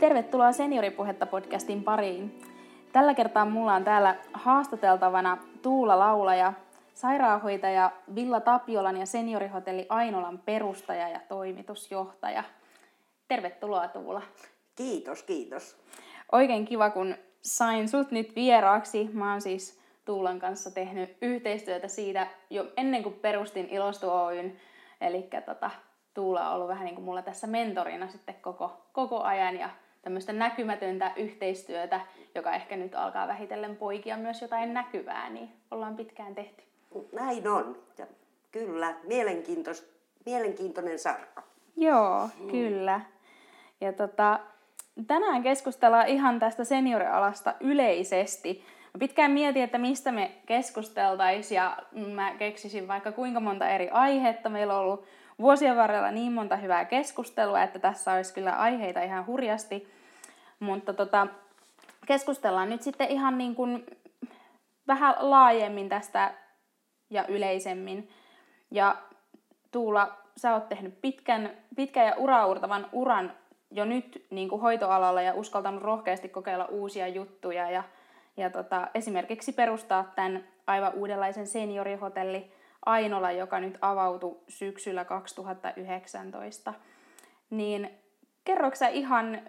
Tervetuloa Senioripuhetta podcastin pariin. Tällä kertaa mulla on täällä haastateltavana Tuula Laulaja, sairaanhoitaja Villa Tapiolan ja seniorihotelli Ainolan perustaja ja toimitusjohtaja. Tervetuloa Tuula. Kiitos, kiitos. Oikein kiva, kun sain sut nyt vieraaksi. Mä oon siis Tuulan kanssa tehnyt yhteistyötä siitä jo ennen kuin perustin Ilostu Oyn. Eli tota, Tuula on ollut vähän niin kuin mulla tässä mentorina sitten koko, koko ajan ja tämmöistä näkymätöntä yhteistyötä, joka ehkä nyt alkaa vähitellen poikia myös jotain näkyvää, niin ollaan pitkään tehty. Näin on. Ja kyllä, mielenkiintois, mielenkiintoinen sarka. Joo, mm. kyllä. Ja tota, tänään keskustellaan ihan tästä seniorialasta yleisesti. Mä pitkään mietin, että mistä me keskusteltaisiin ja mä keksisin vaikka kuinka monta eri aihetta. Meillä on ollut vuosien varrella niin monta hyvää keskustelua, että tässä olisi kyllä aiheita ihan hurjasti. Mutta tota, keskustellaan nyt sitten ihan niin kuin vähän laajemmin tästä ja yleisemmin. Ja Tuula, sä oot tehnyt pitkän, pitkän ja uraurtavan uran jo nyt niin kuin hoitoalalla ja uskaltanut rohkeasti kokeilla uusia juttuja ja, ja tota, esimerkiksi perustaa tämän aivan uudenlaisen seniorihotelli Ainola, joka nyt avautui syksyllä 2019. Niin kerroksä ihan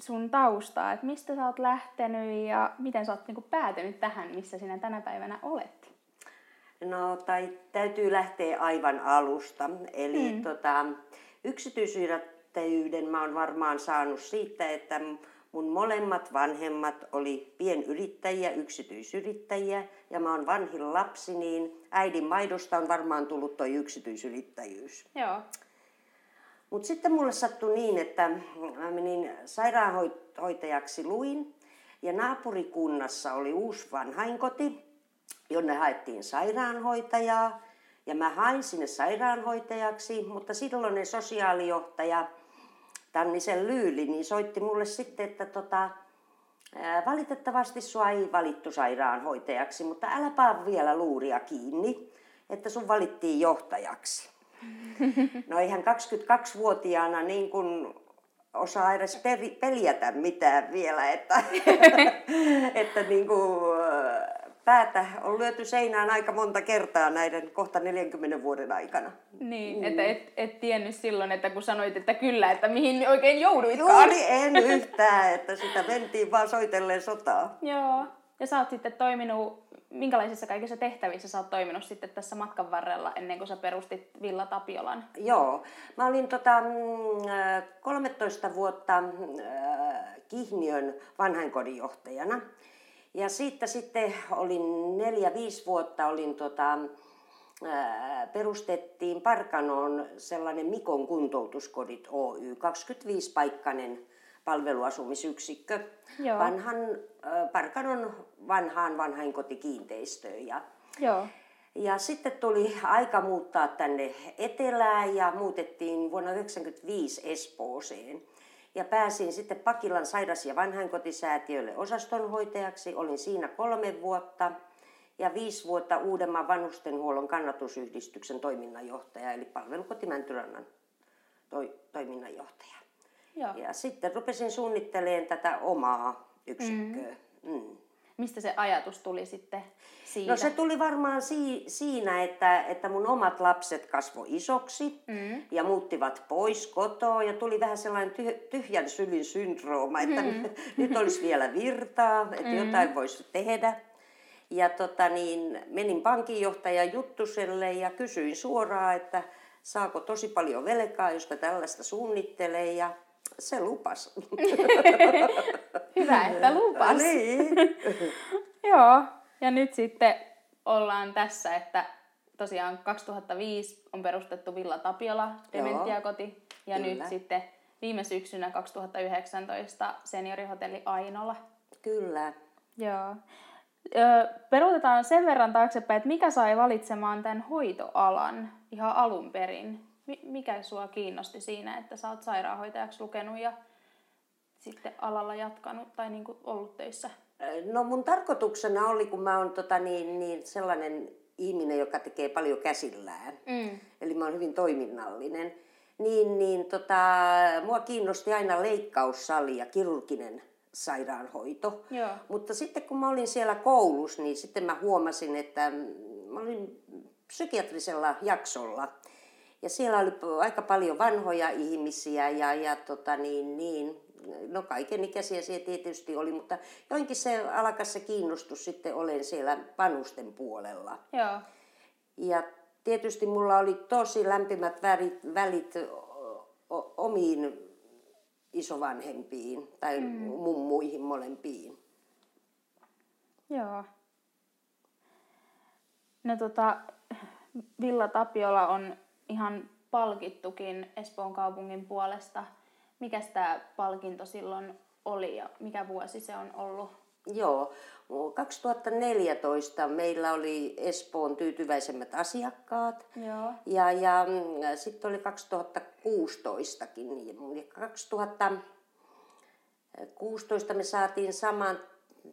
sun taustaa, että mistä sä oot lähtenyt ja miten sä oot niinku päätynyt tähän, missä sinä tänä päivänä olet? No, tai täytyy lähteä aivan alusta. Eli mm. tota, yksityisyyden mä oon varmaan saanut siitä, että mun molemmat vanhemmat oli pienyrittäjiä, yksityisyrittäjiä ja mä oon vanhin lapsi, niin äidin maidosta on varmaan tullut toi yksityisyrittäjyys. Joo. Mutta sitten mulle sattui niin, että mä menin sairaanhoitajaksi luin ja naapurikunnassa oli uusi vanhainkoti, jonne haettiin sairaanhoitajaa. Ja mä hain sinne sairaanhoitajaksi, mutta silloinen sosiaalijohtaja Tannisen Lyyli niin soitti mulle sitten, että tota, valitettavasti sua ei valittu sairaanhoitajaksi, mutta äläpä vielä luuria kiinni, että sun valittiin johtajaksi. No eihän 22-vuotiaana niin kuin osaa edes peri, peljätä mitään vielä, että, että niin kuin, päätä on lyöty seinään aika monta kertaa näiden kohta 40 vuoden aikana. Niin, mm. että et, et tiennyt silloin, että kun sanoit, että kyllä, että mihin oikein jouduitkaan. Juuri en yhtään, että sitä mentiin vaan soitelleen sotaa. Joo, ja sä oot sitten toiminut minkälaisissa kaikissa tehtävissä sä oot toiminut sitten tässä matkan varrella ennen kuin sä perustit Villa Tapiolan? Joo, mä olin tota, 13 mm, vuotta äh, Kihniön vanhainkodinjohtajana. Ja siitä sitten olin neljä-viisi vuotta olin tota, perustettiin Parkanoon sellainen Mikon kuntoutuskodit Oy, 25-paikkainen palveluasumisyksikkö Joo. vanhan Parkanon vanhaan vanhainkotikiinteistöön. Ja, Joo. ja sitten tuli aika muuttaa tänne etelään ja muutettiin vuonna 1995 Espooseen. Ja pääsin sitten Pakilan sairas- ja vanhainkotisäätiölle osastonhoitajaksi. Olin siinä kolme vuotta ja viisi vuotta Uudenmaan vanhustenhuollon kannatusyhdistyksen toiminnanjohtaja, eli palvelukoti Mäntyrannan toi, toiminnanjohtaja. Joo. Ja sitten rupesin suunnittelemaan tätä omaa yksikköä. Mm. Mm. Mistä se ajatus tuli sitten siitä? No se tuli varmaan si- siinä, että, että mun omat lapset kasvoi isoksi mm. ja muuttivat pois kotoa ja tuli vähän sellainen tyh- tyhjän sylin syndrooma, että mm. nyt olisi vielä virtaa, että mm. jotain voisi tehdä. Ja tota niin, menin pankinjohtajan Juttuselle ja kysyin suoraan, että saako tosi paljon velkaa, jos mä tällaista suunnittelen. Ja se lupas. Hyvä, että lupas. niin. Joo, ja nyt sitten ollaan tässä, että tosiaan 2005 on perustettu Villa Tapiola, dementiakoti, ja Kyllä. nyt sitten viime syksynä 2019 seniorihotelli Ainola. Kyllä. Joo. Peruutetaan sen verran taaksepäin, että mikä sai valitsemaan tämän hoitoalan ihan alun perin? Mikä sua kiinnosti siinä, että sä oot sairaanhoitajaksi lukenut ja sitten alalla jatkanut tai niin kuin ollut töissä? No mun tarkoituksena oli, kun mä oon tota niin, niin sellainen ihminen, joka tekee paljon käsillään, mm. eli mä oon hyvin toiminnallinen, niin, niin tota, mua kiinnosti aina leikkaussali ja kirurginen sairaanhoito. Joo. Mutta sitten kun mä olin siellä koulussa, niin sitten mä huomasin, että mä olin psykiatrisella jaksolla. Ja siellä oli aika paljon vanhoja ihmisiä ja, ja tota niin, niin, no kaikenikäisiä siellä tietysti oli, mutta joinkin se alkas se kiinnostus sitten olen siellä vanhusten puolella. Joo. Ja tietysti mulla oli tosi lämpimät värit, välit o- omiin isovanhempiin tai mm. mummuihin molempiin. Joo. No tota, Villa Tapiola on ihan palkittukin Espoon kaupungin puolesta. Mikä tämä palkinto silloin oli ja mikä vuosi se on ollut? Joo, 2014 meillä oli Espoon tyytyväisemmät asiakkaat. Joo. Ja, ja sitten oli 2016kin. Ja 2016 me saatiin saman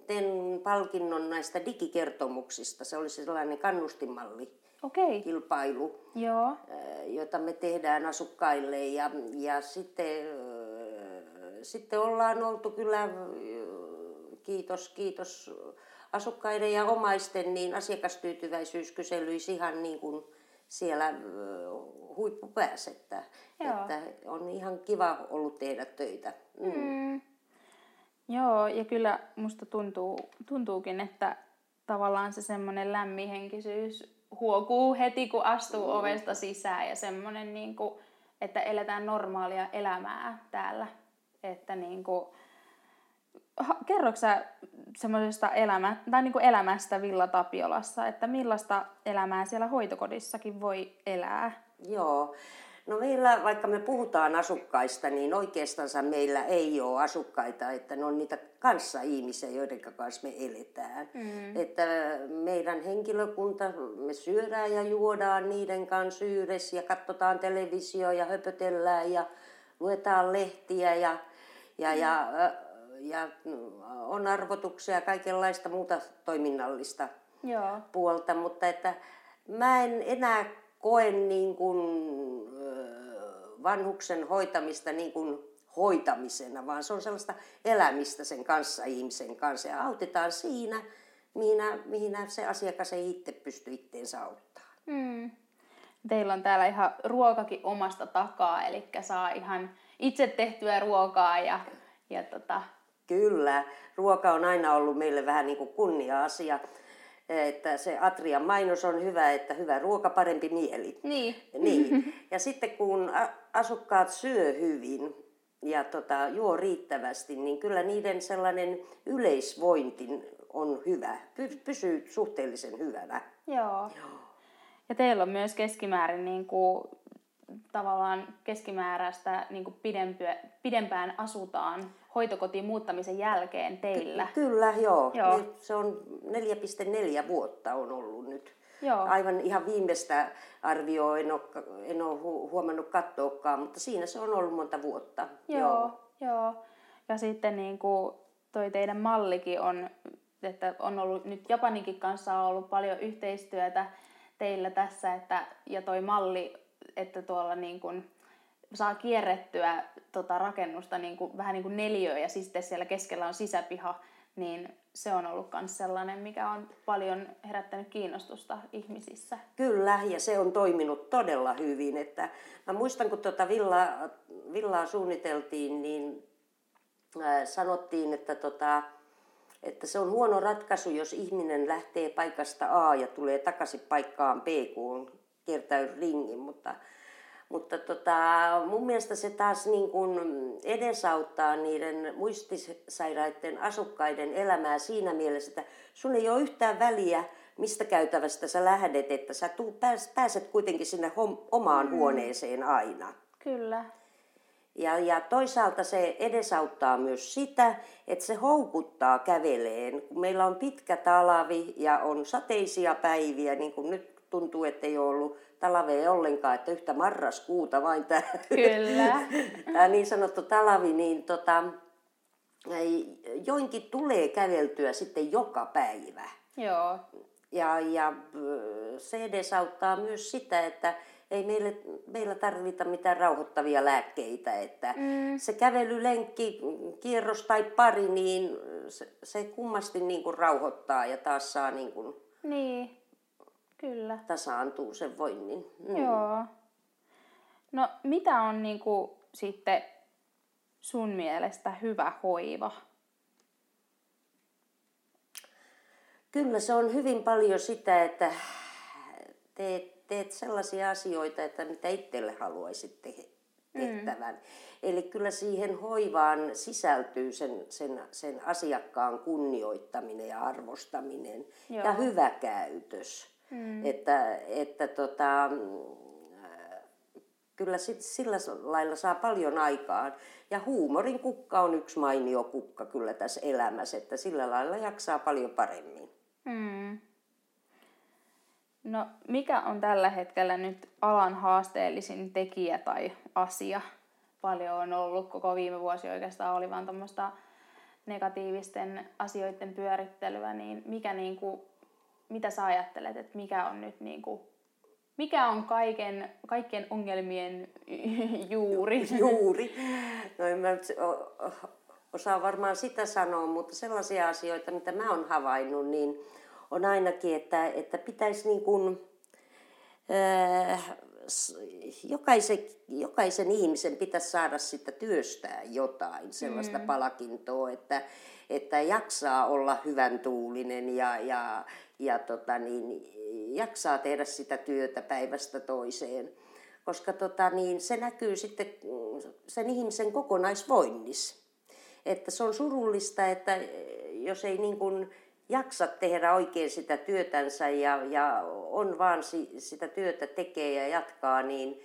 ten palkinnon näistä digikertomuksista. Se oli sellainen kannustinmalli Okei. kilpailu, Joo. jota me tehdään asukkaille. Ja, ja sitten, sitten ollaan oltu kyllä, kiitos, kiitos asukkaiden ja omaisten, niin asiakastyytyväisyyskyselyissä ihan niin kuin siellä huippupäässä, että, että on ihan kiva ollut tehdä töitä. Mm. Mm. Joo, ja kyllä musta tuntuu, tuntuukin, että tavallaan se semmoinen lämmihenkisyys huokuu heti, kun astuu mm. ovesta sisään ja semmoinen, niin kuin, että eletään normaalia elämää täällä. Että niin kuin, kerroksä sä semmoisesta elämä, tai niin kuin elämästä Villa Tapiolassa, että millaista elämää siellä hoitokodissakin voi elää? Joo. No meillä, vaikka me puhutaan asukkaista, niin oikeastaan meillä ei ole asukkaita, että ne on niitä kanssa-ihmisiä, joiden kanssa me eletään. Mm. Että meidän henkilökunta, me syödään ja juodaan niiden kanssa yhdessä ja katsotaan televisio ja höpötellään ja luetaan lehtiä ja, ja, mm. ja, ja on arvotuksia ja kaikenlaista muuta toiminnallista Joo. puolta, mutta että mä en enää koe niin kuin vanhuksen hoitamista niin kuin hoitamisena, vaan se on sellaista elämistä sen kanssa ihmisen kanssa ja autetaan siinä, mihin, mihin se asiakas ei itse pysty itteensä auttamaan. Hmm. Teillä on täällä ihan ruokakin omasta takaa, eli saa ihan itse tehtyä ruokaa ja, ja tota... Kyllä, ruoka on aina ollut meille vähän niin kuin kunnia-asia että se Atrian mainos on hyvä, että hyvä ruoka, parempi mieli. Niin. niin. Ja sitten kun asukkaat syö hyvin ja tota, juo riittävästi, niin kyllä niiden sellainen yleisvointi on hyvä, pysyy suhteellisen hyvänä. Joo. Joo. Ja teillä on myös keskimäärin niin kuin, tavallaan keskimääräistä niin kuin pidempään asutaan hoitokotiin muuttamisen jälkeen teillä? Ky- kyllä, joo. joo. Nyt se on 4,4 vuotta on ollut nyt. Joo. Aivan ihan viimeistä arvioa en ole, en ole huomannut katsoakaan, mutta siinä se on ollut monta vuotta. Joo, joo. joo. Ja sitten niin kuin toi teidän mallikin on, että on ollut nyt Japaninkin kanssa on ollut paljon yhteistyötä teillä tässä, että, ja toi malli, että tuolla niin kuin, saa kierrettyä tota rakennusta niin kuin, vähän niin kuin neliöä ja sitten siellä keskellä on sisäpiha, niin se on ollut myös sellainen, mikä on paljon herättänyt kiinnostusta ihmisissä. Kyllä, ja se on toiminut todella hyvin. Että mä muistan, kun tuota villaa, villaa suunniteltiin, niin äh, sanottiin, että, tota, että se on huono ratkaisu, jos ihminen lähtee paikasta A ja tulee takaisin paikkaan B, kun kiertää ringin, mutta mutta tota, mun mielestä se taas niin kuin edesauttaa niiden muistisairaiden asukkaiden elämää siinä mielessä, että sun ei ole yhtään väliä, mistä käytävästä sä lähdet, että sä tuu, pääs, pääset kuitenkin sinne hom, omaan mm. huoneeseen aina. Kyllä. Ja, ja toisaalta se edesauttaa myös sitä, että se houkuttaa käveleen. Kun meillä on pitkä talavi ja on sateisia päiviä, niin kuin nyt tuntuu, että ei ole ollut talvea ollenkaan, että yhtä marraskuuta vain tämä, Kyllä. tämä niin sanottu talavi, niin tota, joinkin tulee käveltyä sitten joka päivä. Joo. Ja, ja se edesauttaa myös sitä, että, ei meille, meillä tarvita mitään rauhoittavia lääkkeitä, että mm. se kävelylenkki, kierros tai pari, niin se, se kummasti niin kuin rauhoittaa ja taas saa niin kuin Niin, kyllä. tasaantuu sen voinnin. Mm. Joo. No mitä on niinku sitten sun mielestä hyvä hoiva? Kyllä se on hyvin paljon sitä, että teet, teet sellaisia asioita, että mitä itselle haluaisit te- tehtävän. Mm. Eli kyllä siihen hoivaan sisältyy sen, sen, sen asiakkaan kunnioittaminen ja arvostaminen Joo. ja hyvä käytös. Mm. Että, että tota, kyllä sit sillä lailla saa paljon aikaan. Ja huumorin kukka on yksi mainio kukka kyllä tässä elämässä, että sillä lailla jaksaa paljon paremmin. Hmm. No mikä on tällä hetkellä nyt alan haasteellisin tekijä tai asia? Paljon on ollut koko viime vuosi oikeastaan oli vaan tuommoista negatiivisten asioiden pyörittelyä, niin mikä niinku, mitä sä ajattelet, että mikä on nyt niinku, mikä on kaiken, kaikkien ongelmien juuri? Juuri. No en mä nyt osaa varmaan sitä sanoa, mutta sellaisia asioita, mitä mä oon havainnut, niin on ainakin, että, että pitäisi niin kuin, äh, jokaisen, jokaisen ihmisen pitäisi saada sitä työstää jotain, sellaista mm. palakintoa, että, että jaksaa olla hyvän tuulinen ja, ja, ja tota niin, jaksaa tehdä sitä työtä päivästä toiseen. Koska tota niin, se näkyy sitten mm, sen ihmisen kokonaisvoinnissa. Että se on surullista, että jos ei niin kuin jaksa tehdä oikein sitä työtänsä ja, ja on vaan si, sitä työtä tekee ja jatkaa, niin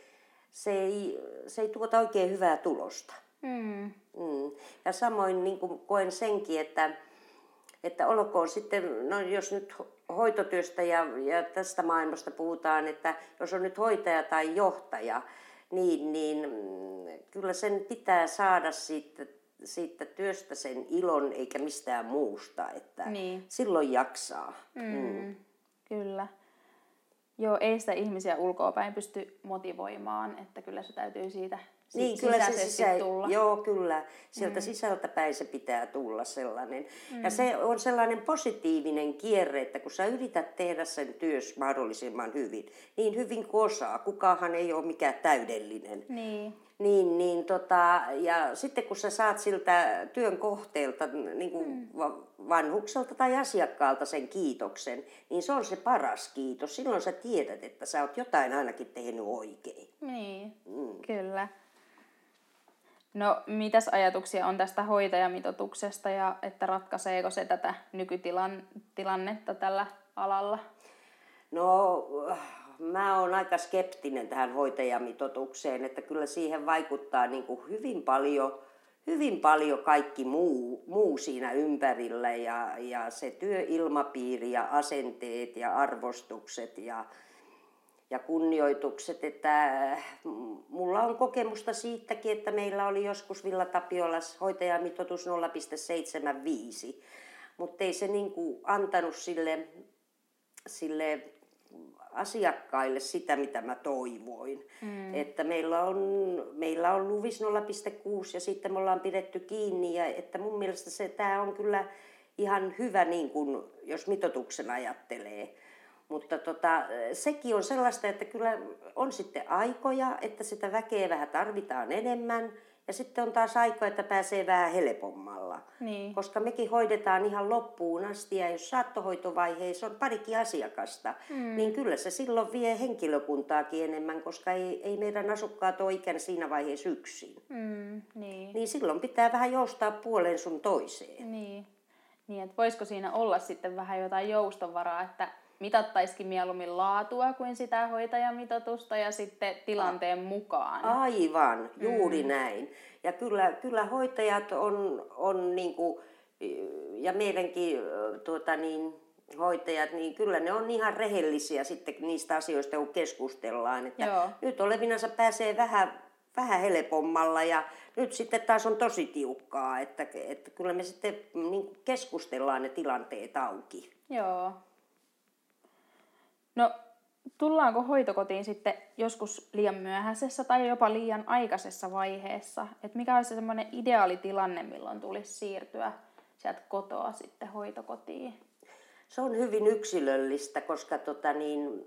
se ei, se ei tuota oikein hyvää tulosta. Hmm. Mm. Ja samoin niin kuin koen senkin, että, että olkoon sitten, no jos nyt ho- hoitotyöstä ja, ja tästä maailmasta puhutaan, että jos on nyt hoitaja tai johtaja, niin, niin mm, kyllä sen pitää saada siitä, siitä työstä sen ilon eikä mistään muusta, että Niin. silloin jaksaa. Mm. Kyllä. Joo, ei sitä ihmisiä ulkoapäin pysty motivoimaan, että kyllä se täytyy siitä si- Niin, kyllä se sisä... tulla. Joo, kyllä. Sieltä mm. sisältä päin se pitää tulla sellainen. Mm. Ja se on sellainen positiivinen kierre, että kun sä yrität tehdä sen työs mahdollisimman hyvin, niin hyvin kuin osaa. Ei ole mikään täydellinen. Niin. Niin, niin tota, ja sitten kun sä saat siltä työn kohteelta, niin kuin mm. vanhukselta tai asiakkaalta sen kiitoksen, niin se on se paras kiitos. Silloin sä tiedät, että sä oot jotain ainakin tehnyt oikein. Niin, mm. kyllä. No, mitäs ajatuksia on tästä hoitajamitoituksesta ja että ratkaiseeko se tätä nykytilannetta tällä alalla? No, mä oon aika skeptinen tähän hoitajamitoitukseen, että kyllä siihen vaikuttaa niin kuin hyvin paljon, hyvin paljon kaikki muu, muu siinä ympärillä ja, ja se työilmapiiri ja asenteet ja arvostukset ja, ja kunnioitukset, että mm, mulla on kokemusta siitäkin, että meillä oli joskus Villa Tapiolas hoitajamitoitus 0,75, mutta ei se niin antanut sille, sille asiakkaille sitä, mitä mä toivoin. Mm. Että meillä on, meillä on luvis 0,6 ja sitten me ollaan pidetty kiinni. Ja että mun mielestä se, tämä on kyllä ihan hyvä, niin kuin, jos mitotuksen ajattelee. Mutta tota, sekin on sellaista, että kyllä on sitten aikoja, että sitä väkeä vähän tarvitaan enemmän. Ja sitten on taas aika, että pääsee vähän helpommalla. Niin. Koska mekin hoidetaan ihan loppuun asti ja jos saattohoitovaiheessa on parikin asiakasta, mm. niin kyllä se silloin vie henkilökuntaakin enemmän, koska ei, ei meidän asukkaat ole ikään siinä vaiheessa yksin. Mm, niin. Niin silloin pitää vähän joustaa puoleen sun toiseen. Niin. Niin, että voisiko siinä olla sitten vähän jotain joustovaraa, että mitattaisikin mieluummin laatua kuin sitä hoitajamitoitusta ja sitten tilanteen mukaan. Aivan, juuri mm. näin. Ja kyllä, kyllä hoitajat on, on niin kuin, ja meidänkin tuota niin, hoitajat, niin kyllä ne on ihan rehellisiä sitten niistä asioista, kun keskustellaan. Että Joo. nyt olevinansa pääsee vähän, vähän helpommalla ja nyt sitten taas on tosi tiukkaa, että, että kyllä me sitten niin kuin keskustellaan ne tilanteet auki. Joo. No, tullaanko hoitokotiin sitten joskus liian myöhäisessä tai jopa liian aikaisessa vaiheessa? Et mikä olisi semmoinen ideaalitilanne, milloin tulisi siirtyä sieltä kotoa sitten hoitokotiin? Se on hyvin yksilöllistä, koska tota niin,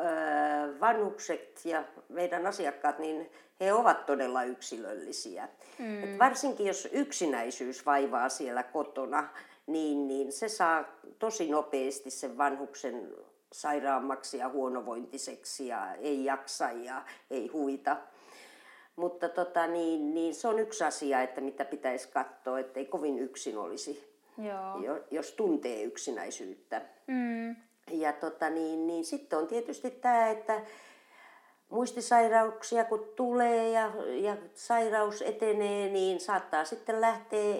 öö, vanhukset ja meidän asiakkaat, niin he ovat todella yksilöllisiä. Mm. Et varsinkin jos yksinäisyys vaivaa siellä kotona, niin, niin se saa tosi nopeasti sen vanhuksen sairaammaksi ja huonovointiseksi ja ei jaksa ja ei huita. Mutta tota, niin, niin se on yksi asia, että mitä pitäisi katsoa, että ei kovin yksin olisi, Joo. jos tuntee yksinäisyyttä. Mm. Ja tota, niin, niin sitten on tietysti tämä, että muistisairauksia kun tulee ja, ja sairaus etenee, niin saattaa sitten lähteä,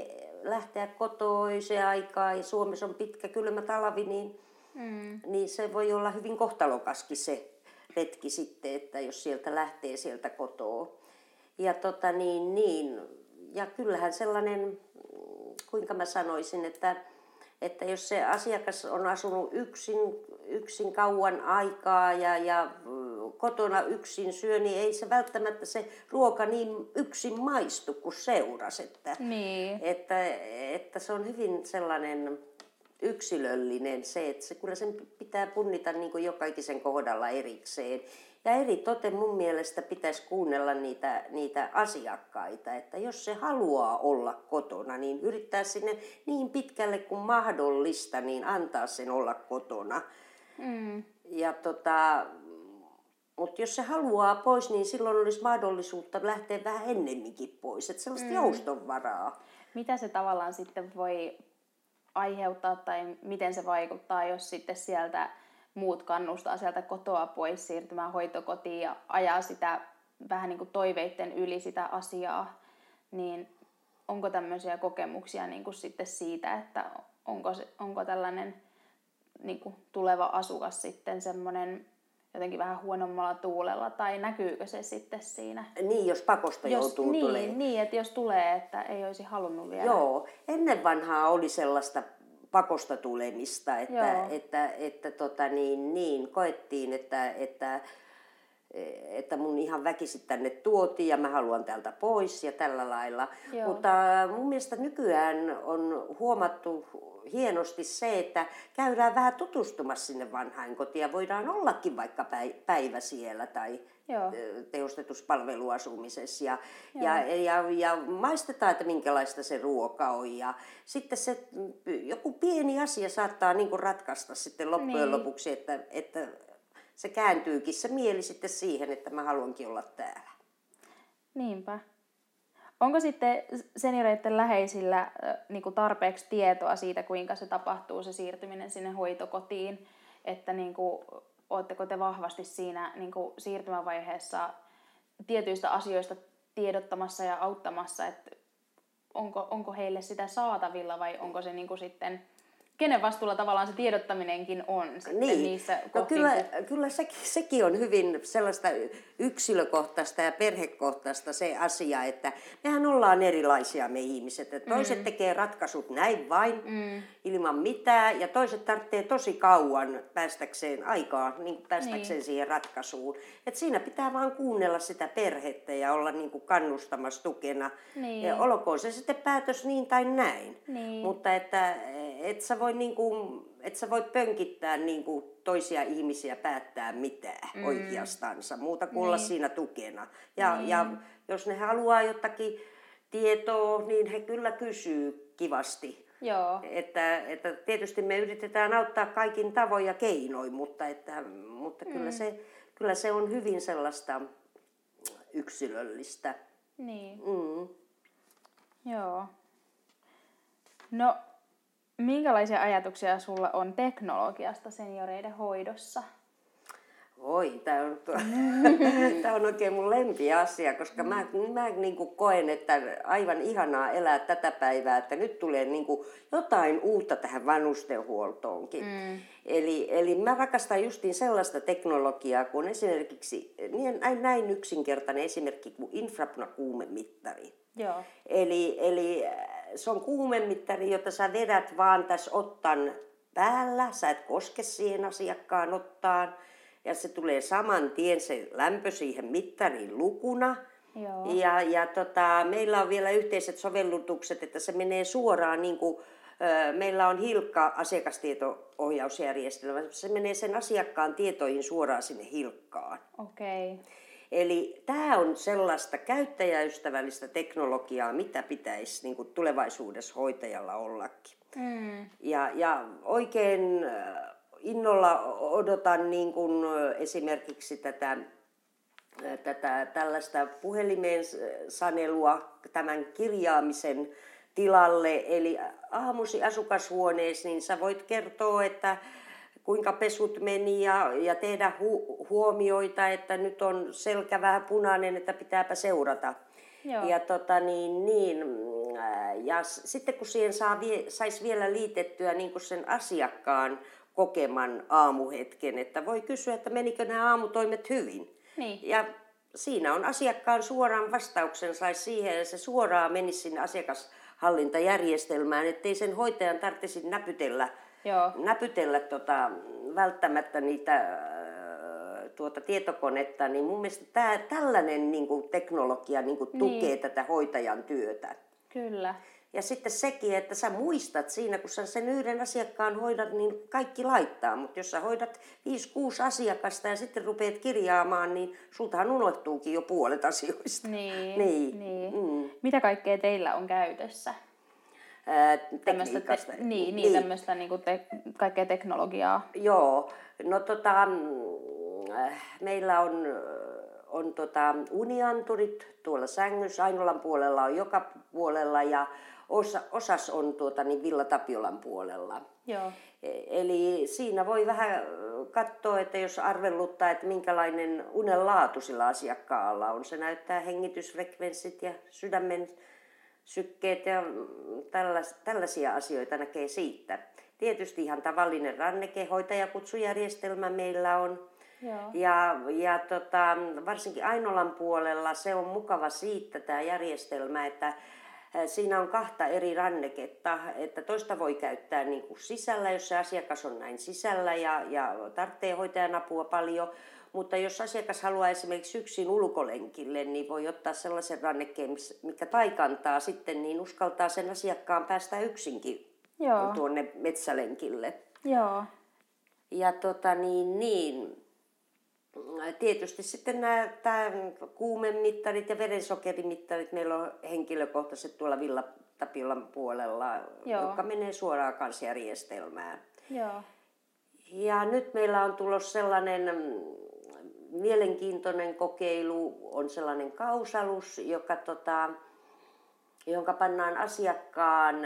lähteä kotoa se aikaa ja Suomessa on pitkä kylmä talvi, niin, mm. niin se voi olla hyvin kohtalokaskin se retki sitten, että jos sieltä lähtee sieltä kotoa. Ja tota niin, niin, ja kyllähän sellainen, kuinka mä sanoisin, että, että jos se asiakas on asunut yksin, yksin kauan aikaa ja, ja kotona yksin syö, niin ei se välttämättä se ruoka niin yksin maistu kuin seuras. Että, Niin. että, että se on hyvin sellainen yksilöllinen se, että se, kyllä sen pitää punnita niin kuin jokaisen kohdalla erikseen. Ja eri toten mun mielestä pitäisi kuunnella niitä, niitä asiakkaita, että jos se haluaa olla kotona, niin yrittää sinne niin pitkälle kuin mahdollista, niin antaa sen olla kotona. Mm. Ja tota, mutta jos se haluaa pois, niin silloin olisi mahdollisuutta lähteä vähän ennemminkin pois. Että sellaista mm. joustonvaraa. Mitä se tavallaan sitten voi aiheuttaa tai miten se vaikuttaa, jos sitten sieltä muut kannustaa sieltä kotoa pois siirtymään hoitokotiin ja ajaa sitä vähän niin kuin toiveitten yli sitä asiaa, niin onko tämmöisiä kokemuksia niin kuin sitten siitä, että onko, se, onko tällainen niin kuin tuleva asukas sitten semmoinen jotenkin vähän huonommalla tuulella, tai näkyykö se sitten siinä? Niin, jos pakosta jos, joutuu niin, tulee. Niin, että jos tulee, että ei olisi halunnut vielä. Joo, ennen vanhaa oli sellaista pakosta tulemista, että, Joo. että, että tota niin, niin, koettiin, että, että, että mun ihan väkisin tänne tuotiin ja mä haluan täältä pois ja tällä lailla. Joo. Mutta mun mielestä nykyään on huomattu hienosti se, että käydään vähän tutustumassa sinne vanhainkotiin ja voidaan ollakin vaikka päi- päivä siellä tai Joo. palveluasumisessa ja, ja, ja, ja maistetaan, että minkälaista se ruoka on. Ja sitten se, joku pieni asia saattaa niin ratkaista sitten loppujen Niin. lopuksi, että, että se kääntyykin se mieli sitten siihen, että mä haluankin olla täällä. Niinpä. Onko sitten senioreiden läheisillä niin kuin tarpeeksi tietoa siitä, kuinka se tapahtuu, se siirtyminen sinne hoitokotiin? Että niin kuin, ootteko te vahvasti siinä niin kuin siirtymävaiheessa tietyistä asioista tiedottamassa ja auttamassa, että onko, onko heille sitä saatavilla vai onko se niin kuin sitten, kenen vastuulla tavallaan se tiedottaminenkin on sitten niissä no kyllä, kyllä se, sekin on hyvin sellaista yksilökohtaista ja perhekohtaista se asia, että mehän ollaan erilaisia me ihmiset. Että toiset mm. tekee ratkaisut näin vain mm. ilman mitään ja toiset tarvitsee tosi kauan päästäkseen aikaa, niin päästäkseen Niin. niin. siihen ratkaisuun. Et siinä pitää vaan kuunnella sitä perhettä ja olla niin kuin kannustamassa tukena. Niin. Ja olkoon se sitten päätös niin tai näin. Niin. Mutta että et sä voi, niin kuin, et sä voi pönkittää niin kuin toisia ihmisiä päättää mitään mm. oikeastansa, muuta kuin olla Niin. siinä tukena. Ja, ja jos ne haluaa jotakin tietoa, niin he kyllä kysyy kivasti. Joo. Että, että tietysti me yritetään auttaa kaikin tavoin ja keinoin, mutta, että, mutta mm. kyllä, se, kyllä se on hyvin sellaista yksilöllistä. Niin. Mm. Joo. No, minkälaisia ajatuksia sulla on teknologiasta senioreiden hoidossa? Oi, tämä on, on oikein mun lempiasia, koska mä, mä niinku koen, että aivan ihanaa elää tätä päivää, että nyt tulee niinku jotain uutta tähän vanhustenhuoltoonkin. Mm. Eli, eli mä rakastan justiin sellaista teknologiaa kuin esimerkiksi, niin näin, näin yksinkertainen esimerkki kuin infrapnokuumemittari. Joo. Eli, eli se on kuumemittari, jota sä vedät vaan tässä ottan päällä, sä et koske siihen asiakkaan ottaan. Ja se tulee saman tien se lämpö siihen mittariin lukuna. Joo. Ja, ja tota, meillä on vielä yhteiset sovellutukset, että se menee suoraan niin kuin, meillä on Hilkka asiakastieto-ohjausjärjestelmä. Se menee sen asiakkaan tietoihin suoraan sinne Hilkkaan. Okei. Okay. Eli tämä on sellaista käyttäjäystävällistä teknologiaa, mitä pitäisi niin kuin tulevaisuudessa hoitajalla ollakin. Mm. Ja, ja oikein äh, innolla odotan niin kuin esimerkiksi tätä, äh, tätä tällaista puhelimeen sanelua tämän kirjaamisen tilalle. Eli aamusi asukashuoneessa, niin sä voit kertoa, että kuinka pesut meni ja, ja tehdä hu, huomioita, että nyt on selkä vähän punainen, että pitääpä seurata. Joo. Ja, tota, niin, niin, ja sitten kun siihen saa, saisi vielä liitettyä niin kuin sen asiakkaan kokeman aamuhetken, että voi kysyä, että menikö nämä aamutoimet hyvin. Niin. Ja siinä on asiakkaan suoraan vastauksen saisi siihen ja se suoraan menisi sinne asiakashallintajärjestelmään, ettei sen hoitajan tarvitsisi näpytellä Joo. näpytellä tota, välttämättä niitä tuota tietokonetta, niin mun mielestä tää, tällainen niin kuin, teknologia niin kuin, tukee niin. tätä hoitajan työtä. Kyllä. Ja sitten sekin, että sä muistat siinä, kun sä sen yhden asiakkaan hoidat, niin kaikki laittaa. Mutta jos sä hoidat 5-6 asiakasta ja sitten rupeat kirjaamaan, niin sultahan unohtuukin jo puolet asioista. Niin. niin. niin. Mm. Mitä kaikkea teillä on käytössä? Tämmöistä te, niin, niin, niin. tämmöistä niin te, kaikkea teknologiaa. Joo, no tota, mm, äh, meillä on, on tota, unianturit tuolla sängyssä, Ainolan puolella on joka puolella ja osa, osas on tuota, niin Villa Tapiolan puolella. Joo. E, eli siinä voi vähän katsoa, että jos arvelluttaa, että minkälainen unen laatu sillä asiakkaalla on. Se näyttää hengitysfrekvenssit ja sydämen sykkeet ja tällas, tällaisia asioita näkee siitä. Tietysti ihan tavallinen rannekehoitajakutsujärjestelmä meillä on. Joo. Ja, ja tota, varsinkin Ainolan puolella se on mukava siitä tämä järjestelmä, että Siinä on kahta eri ranneketta, että toista voi käyttää niin kuin sisällä, jos se asiakas on näin sisällä ja, ja tarvitsee hoitajan apua paljon. Mutta jos asiakas haluaa esimerkiksi yksin ulkolenkille, niin voi ottaa sellaisen rannekkeen, mikä taikantaa sitten, niin uskaltaa sen asiakkaan päästä yksinkin Joo. tuonne metsälenkille. Joo. Ja tota niin, niin, tietysti sitten nämä tämä kuumemittarit ja verensokerimittarit, meillä on henkilökohtaiset tuolla Villa Tapiolan puolella, Joo. jotka menee suoraan kansjärjestelmään. Joo. Ja nyt meillä on tulossa sellainen mielenkiintoinen kokeilu on sellainen kausalus, joka tota, jonka pannaan asiakkaan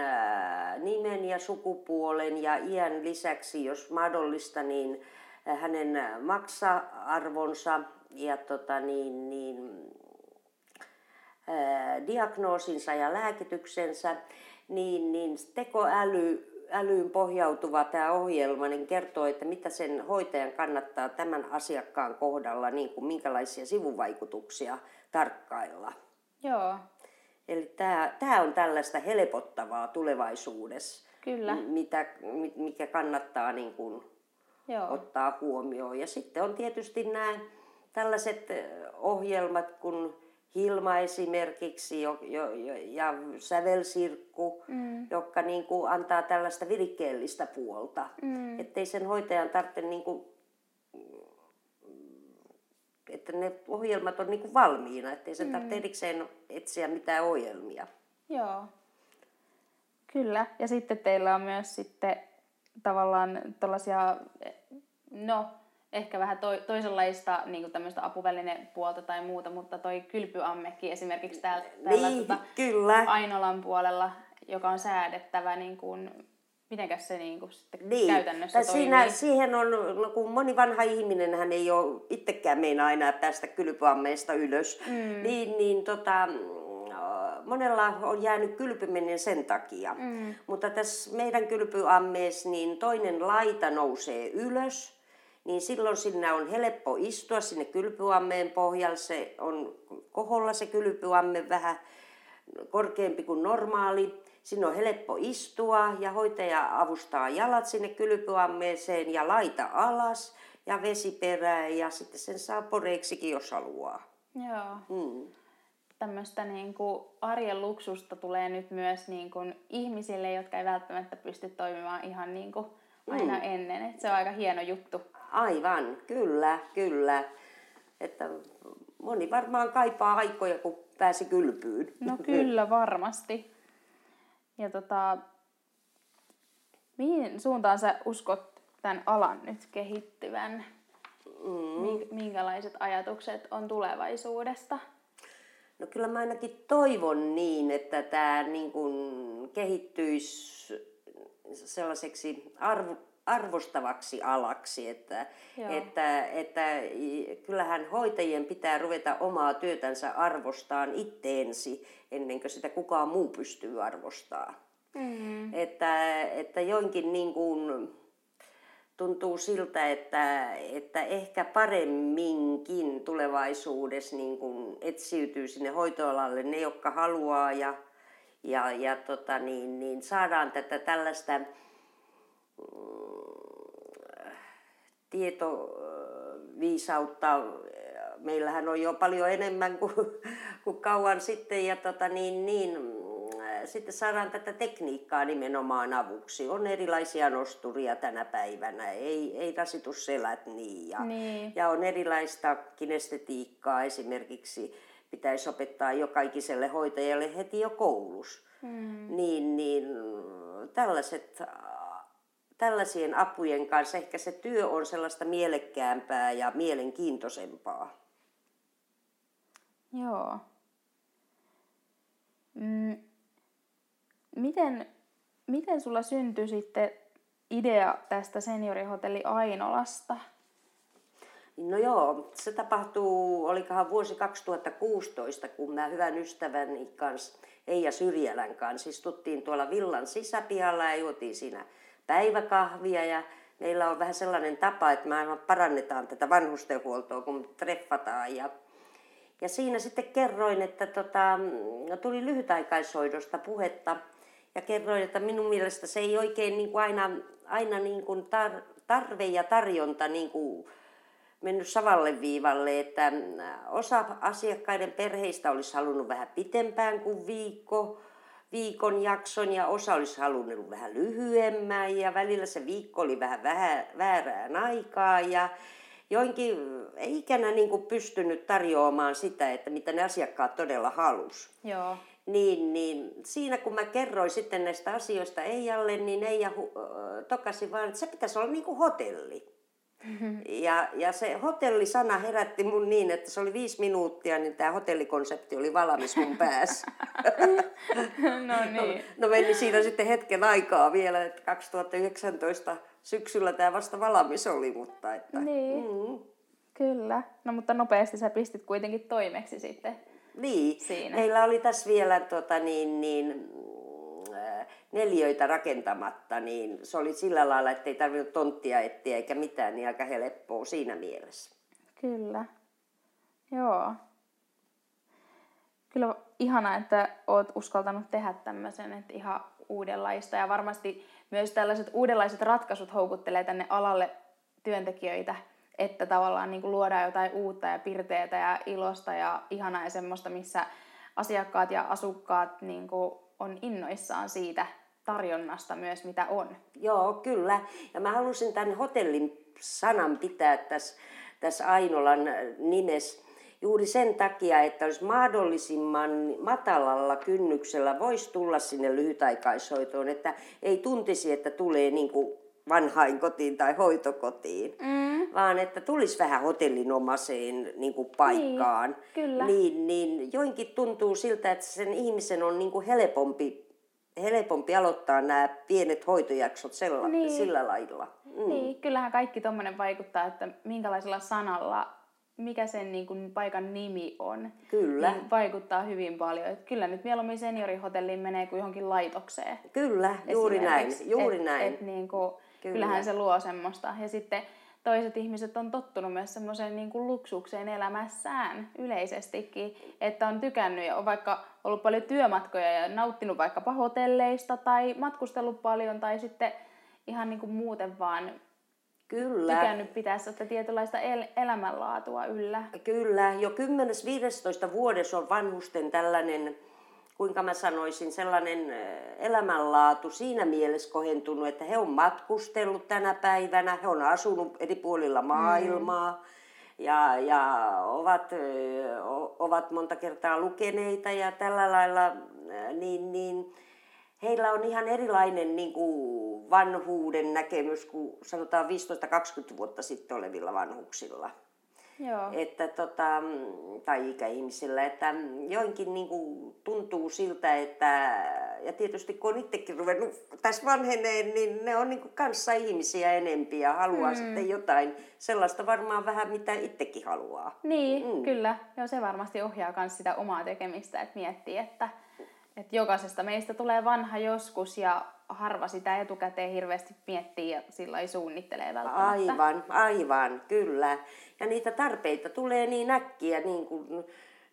nimen ja sukupuolen ja iän lisäksi, jos mahdollista, niin hänen maksa-arvonsa ja tota, niin, niin, ää, diagnoosinsa ja lääkityksensä, niin, niin tekoäly älyyn pohjautuva tämä ohjelma niin kertoo, että mitä sen hoitajan kannattaa tämän asiakkaan kohdalla, niin kuin minkälaisia sivuvaikutuksia tarkkailla. Joo. Eli tämä, tämä on tällaista helpottavaa tulevaisuudessa, Kyllä. Mitä, mikä kannattaa niin kuin Joo. ottaa huomioon. Ja sitten on tietysti nämä tällaiset ohjelmat, kun Hilma esimerkiksi jo, jo, jo, ja Sävelsirkku, mm. jotka niin kuin antaa tällaista virikkeellistä puolta. Mm. Ettei sen hoitajan tarvitse, niin kuin, että ne ohjelmat on niin kuin valmiina, ettei sen mm. tarvitse erikseen etsiä mitään ohjelmia. Joo, kyllä. Ja sitten teillä on myös sitten tavallaan tällaisia, no ehkä vähän to, toisenlaista niin tämmöistä apuvälinepuolta tai muuta, mutta toi kylpyammekin esimerkiksi täällä, täällä niin, tota, kyllä. Ainolan puolella, joka on säädettävä, niin kuin, mitenkäs se niin kuin sitten niin. käytännössä tai toimii? Siinä, siihen on, no kun moni vanha ihminen hän ei ole itsekään meinaa enää päästä kylpyammeesta ylös, mm. niin, niin tota, monella on jäänyt kylpyminen sen takia. Mm. Mutta tässä meidän kylpyammeessa niin toinen laita nousee ylös niin silloin sinne on helppo istua sinne kylpyammeen pohjalle. Se on koholla se kylpyamme vähän. korkeampi kuin normaali. Siinä on helppo istua ja hoitaja avustaa jalat sinne kylpyammeeseen ja laita alas ja vesiperään ja sitten sen saa poreiksikin, jos haluaa. Joo. Mm. Tämmöistä niin kuin arjen luksusta tulee nyt myös niin kuin ihmisille, jotka ei välttämättä pysty toimimaan ihan niin kuin aina mm. ennen. Et se on aika hieno juttu. Aivan, kyllä, kyllä. Että moni varmaan kaipaa aikoja, kun pääsi kylpyyn. No kyllä, varmasti. Ja tota, mihin suuntaan sä uskot tämän alan nyt kehittyvän? Mm. Minkälaiset ajatukset on tulevaisuudesta? No kyllä mä ainakin toivon niin, että tämä niin kuin kehittyisi sellaiseksi arvo, arvostavaksi alaksi, että, että, että kyllähän hoitajien pitää ruveta omaa työtänsä arvostaan itteensi ennen kuin sitä kukaan muu pystyy arvostamaan. Mm-hmm. Että, että joinkin niin kuin, tuntuu siltä, että, että ehkä paremminkin tulevaisuudessa niin kuin etsiytyy sinne hoitoalalle ne, jotka haluaa ja, ja, ja tota niin, niin saadaan tätä tällaista mm, tietoviisautta. Meillähän on jo paljon enemmän kuin, kuin kauan sitten ja tota niin, niin, sitten saadaan tätä tekniikkaa nimenomaan avuksi. On erilaisia nosturia tänä päivänä, ei, ei rasitusselät niin. Ja, niin. ja on erilaista kinestetiikkaa esimerkiksi pitäisi opettaa jokaiselle hoitajalle heti jo koulussa. Mm. Niin, niin tällaiset, tällaisien apujen kanssa ehkä se työ on sellaista mielekkäämpää ja mielenkiintoisempaa. Joo. Mm, miten, miten sulla syntyi sitten idea tästä seniorihotelli Ainolasta? No joo, se tapahtuu, olikohan vuosi 2016, kun mä hyvän ystäväni kanssa, Eija Syrjälän kanssa, istuttiin tuolla villan sisäpihalla ja juotiin siinä päiväkahvia ja meillä on vähän sellainen tapa, että me parannetaan tätä vanhustenhuoltoa, kun treffataan. Ja ja siinä sitten kerroin, että tota, no tuli lyhytaikaishoidosta puhetta ja kerroin, että minun mielestä se ei oikein niin kuin aina, aina niin kuin tar, tarve ja tarjonta niin kuin mennyt savalle viivalle, että osa asiakkaiden perheistä olisi halunnut vähän pitempään kuin viikko, viikon jakson ja osa olisi halunnut vähän lyhyemmän ja välillä se viikko oli vähän väärään aikaa ja joinkin ei ikänä niin kuin pystynyt tarjoamaan sitä, että mitä ne asiakkaat todella halus. Joo. Niin, niin siinä kun mä kerroin sitten näistä asioista Eijalle, niin Eija tokasi vaan, että se pitäisi olla niin kuin hotelli. Mm-hmm. Ja, ja se hotellisana herätti mun niin, että se oli viisi minuuttia, niin tämä hotellikonsepti oli valmis mun päässä. no niin. No, no meni siinä sitten hetken aikaa vielä, että 2019 syksyllä tämä vasta valmis oli, mutta että... Niin, mm. kyllä. No mutta nopeasti sä pistit kuitenkin toimeksi sitten niin. siinä. Meillä oli tässä vielä tota, niin, niin, neljöitä rakentamatta, niin se oli sillä lailla, että ei tarvinnut tonttia etsiä eikä mitään, niin aika helppoa siinä mielessä. Kyllä. Joo. Kyllä ihana, että oot uskaltanut tehdä tämmöisen, että ihan uudenlaista ja varmasti myös tällaiset uudenlaiset ratkaisut houkuttelee tänne alalle työntekijöitä, että tavallaan niin kuin luodaan jotain uutta ja pirteitä ja ilosta ja ihanaa ja semmoista, missä asiakkaat ja asukkaat niin kuin on innoissaan siitä tarjonnasta myös, mitä on. Joo, kyllä. Ja mä halusin tämän hotellin sanan pitää tässä, tässä Ainolan nimessä juuri sen takia, että olisi mahdollisimman matalalla kynnyksellä voisi tulla sinne lyhytaikaishoitoon, että ei tuntisi, että tulee niin kuin vanhainkotiin tai hoitokotiin, mm. vaan että tulisi vähän hotellinomaiseen niin kuin paikkaan. Niin, kyllä. Niin, niin joinkin tuntuu siltä, että sen ihmisen on niin kuin helpompi, helpompi aloittaa nämä pienet hoitojaksot sella, niin. sillä lailla. Mm. Niin, kyllähän kaikki tuommoinen vaikuttaa, että minkälaisella sanalla mikä sen niin kuin, paikan nimi on, kyllä. Niin vaikuttaa hyvin paljon. Et kyllä nyt mieluummin seniorihotelliin menee kuin johonkin laitokseen. Kyllä, juuri näin. Juuri et, näin. Et, niin kuin, Kyllä. Kyllähän se luo semmoista. Ja sitten toiset ihmiset on tottunut myös semmoiseen niin kuin luksukseen elämässään yleisestikin, että on tykännyt ja on vaikka ollut paljon työmatkoja ja nauttinut vaikka hotelleista tai matkustellut paljon tai sitten ihan niin kuin muuten vaan Kyllä. tykännyt pitää sitä tietynlaista el- elämänlaatua yllä. Kyllä, jo 10-15 vuodessa on vanhusten tällainen, kuinka mä sanoisin, sellainen elämänlaatu siinä mielessä kohentunut, että he on matkustellut tänä päivänä, he on asunut eri puolilla maailmaa. Mm. Ja, ja ovat, ovat monta kertaa lukeneita ja tällä lailla, niin, niin heillä on ihan erilainen niin kuin vanhuuden näkemys kuin sanotaan 15-20 vuotta sitten olevilla vanhuksilla. Joo. Että tota, tai ikäihmisillä, että joinkin niin kuin tuntuu siltä, että ja tietysti kun on itsekin ruvennut tässä vanheneen, niin ne on niin kuin kanssa ihmisiä enempiä ja haluaa mm. sitten jotain sellaista varmaan vähän mitä itsekin haluaa. Niin, mm. kyllä. Joo, se varmasti ohjaa myös sitä omaa tekemistä, että miettii, että että jokaisesta meistä tulee vanha joskus ja harva sitä etukäteen hirveästi miettii ja sillä ei suunnittelee välttämättä. Aivan, aivan, kyllä. Ja niitä tarpeita tulee niin äkkiä niin kuin,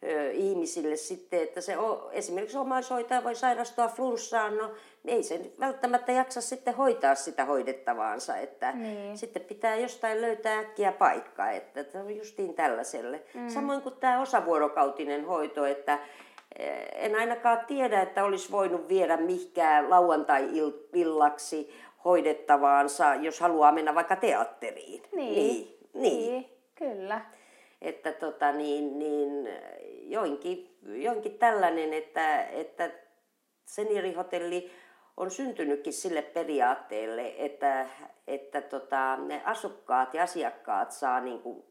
ö, ihmisille sitten, että se o, esimerkiksi omaishoitaja voi sairastua flunssaan, no ei se välttämättä jaksa sitten hoitaa sitä hoidettavaansa, että niin. sitten pitää jostain löytää äkkiä paikka, että se on justiin tällaiselle. Mm. Samoin kuin tämä osavuorokautinen hoito, että en ainakaan tiedä, että olisi voinut viedä mihkään lauantai-illaksi hoidettavaansa, jos haluaa mennä vaikka teatteriin. Niin, niin, niin. niin kyllä. Että tota, niin, niin, joinkin, joinkin tällainen, että, että seniorihotelli on syntynytkin sille periaatteelle, että, että tota, ne asukkaat ja asiakkaat saa niin kuin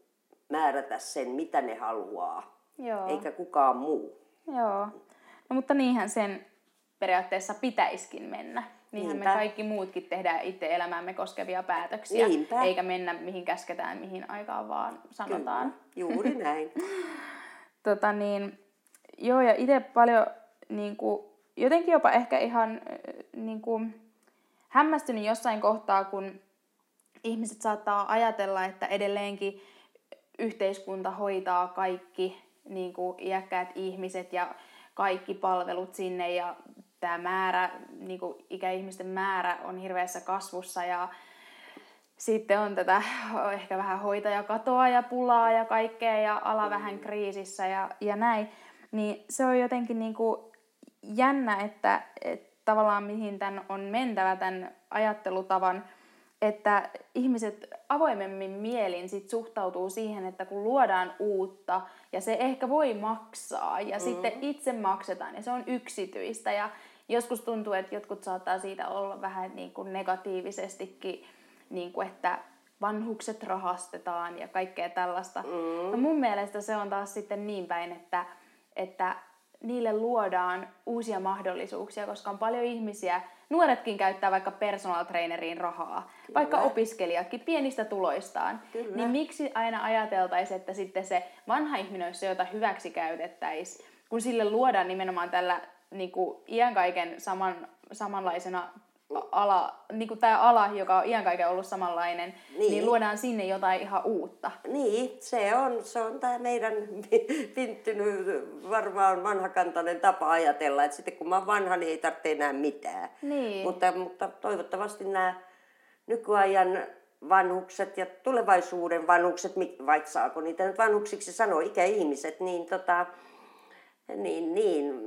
määrätä sen, mitä ne haluaa, Joo. eikä kukaan muu. Joo. No, mutta niinhän sen periaatteessa pitäiskin mennä. Niinhän Niinpä. me kaikki muutkin tehdään itse elämäämme koskevia päätöksiä, Niinpä. eikä mennä mihin käsketään, mihin aikaan vaan sanotaan. Kyllä, juuri näin. tota niin, joo, ja itse paljon niin kuin, jotenkin jopa ehkä ihan niin kuin, hämmästynyt jossain kohtaa, kun ihmiset saattaa ajatella, että edelleenkin yhteiskunta hoitaa kaikki niin kuin iäkkäät ihmiset ja kaikki palvelut sinne ja tämä määrä, niin kuin ikäihmisten määrä on hirveässä kasvussa ja sitten on tätä ehkä vähän hoitajakatoa ja pulaa ja kaikkea ja ala mm. vähän kriisissä ja, ja näin. Niin se on jotenkin niin kuin jännä, että, että tavallaan mihin tämän on mentävä tämän ajattelutavan – että ihmiset avoimemmin mielin sit suhtautuu siihen, että kun luodaan uutta ja se ehkä voi maksaa ja mm. sitten itse maksetaan ja se on yksityistä ja joskus tuntuu, että jotkut saattaa siitä olla vähän niin kuin negatiivisestikin, niin kuin että vanhukset rahastetaan ja kaikkea tällaista. Mm. No mun mielestä se on taas sitten niin päin, että, että niille luodaan uusia mahdollisuuksia, koska on paljon ihmisiä, nuoretkin käyttää vaikka personal traineriin rahaa, Kyllä. vaikka opiskelijatkin pienistä tuloistaan. Kyllä. Niin miksi aina ajateltaisiin, että sitten se vanha ihminen olisi se, jota hyväksi käytettäisiin, kun sille luodaan nimenomaan tällä niin kuin iän kaiken saman, samanlaisena ala, niin kuin tämä ala, joka on iän kaiken ollut samanlainen, niin. niin luodaan sinne jotain ihan uutta. Niin, se on, se on tämä meidän pinttynyt varmaan vanhakantainen tapa ajatella, että sitten kun mä oon vanha, niin ei tarvitse enää mitään. Niin. Mutta, mutta toivottavasti nämä nykyajan vanhukset ja tulevaisuuden vanhukset, vaikka saako niitä nyt vanhuksiksi sanoa, ikäihmiset, niin, tota, niin, niin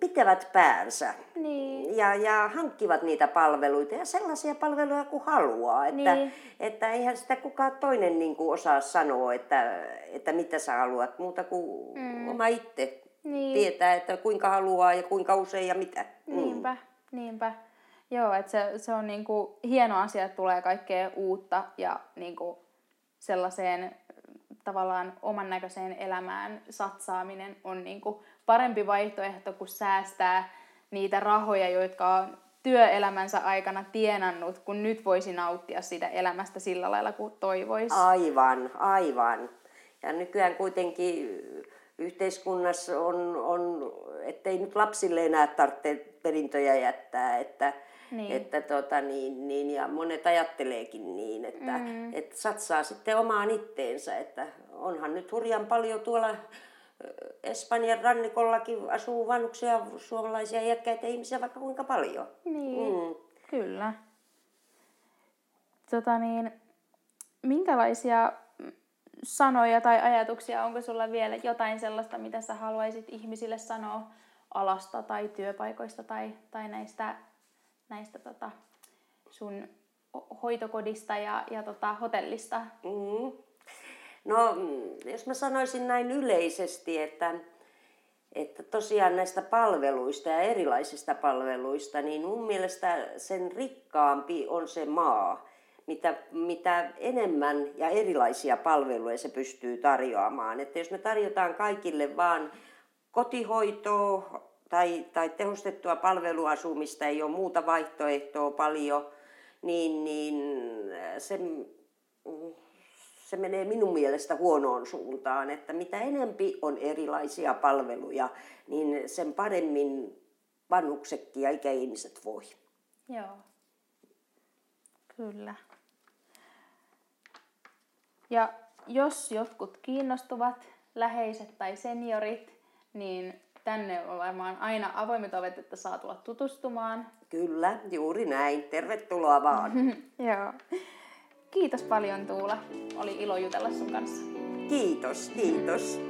pitävät päänsä niin. ja, ja hankkivat niitä palveluita ja sellaisia palveluja kuin haluaa. Että, niin. että eihän sitä kukaan toinen niin kuin osaa sanoa, että, että mitä sä haluat, muuta kuin mm. oma itse niin. tietää, että kuinka haluaa ja kuinka usein ja mitä. Mm. Niinpä, niinpä. Joo, että se, se on niinku hieno asia, että tulee kaikkea uutta ja niinku sellaiseen tavallaan oman näköiseen elämään satsaaminen on niinku parempi vaihtoehto kuin säästää niitä rahoja, jotka on työelämänsä aikana tienannut, kun nyt voisi nauttia siitä elämästä sillä lailla kuin toivoisi. Aivan, aivan. Ja nykyään kuitenkin yhteiskunnassa on, on ettei nyt lapsille enää tarvitse perintöjä jättää, että, niin. että tota, niin, niin, ja monet ajatteleekin niin, että, mm. että satsaa sitten omaan itteensä, että onhan nyt hurjan paljon tuolla Espanjan rannikollakin asuu vanhuksia, suomalaisia iäkkäitä ihmisiä vaikka kuinka paljon. Niin, mm. kyllä. Tota niin, minkälaisia sanoja tai ajatuksia, onko sulla vielä jotain sellaista, mitä sä haluaisit ihmisille sanoa alasta tai työpaikoista tai, tai näistä, näistä tota, sun hoitokodista ja, ja tota, hotellista? Mm. No, jos mä sanoisin näin yleisesti, että, että tosiaan näistä palveluista ja erilaisista palveluista, niin mun mielestä sen rikkaampi on se maa, mitä, mitä enemmän ja erilaisia palveluja se pystyy tarjoamaan. Että jos me tarjotaan kaikille vaan kotihoitoa tai, tai tehostettua palveluasumista, ei ole muuta vaihtoehtoa paljon, niin, niin se, se menee minun mielestä huonoon suuntaan, että mitä enempi on erilaisia palveluja, niin sen paremmin vanhuksetkin ja ikäihmiset voi. Joo, kyllä. Ja jos jotkut kiinnostuvat, läheiset tai seniorit, niin tänne on varmaan aina avoimet ovet, että saa tulla tutustumaan. Kyllä, juuri näin. Tervetuloa vaan. Joo. Kiitos paljon Tuula. Oli ilo jutella sun kanssa. Kiitos, kiitos.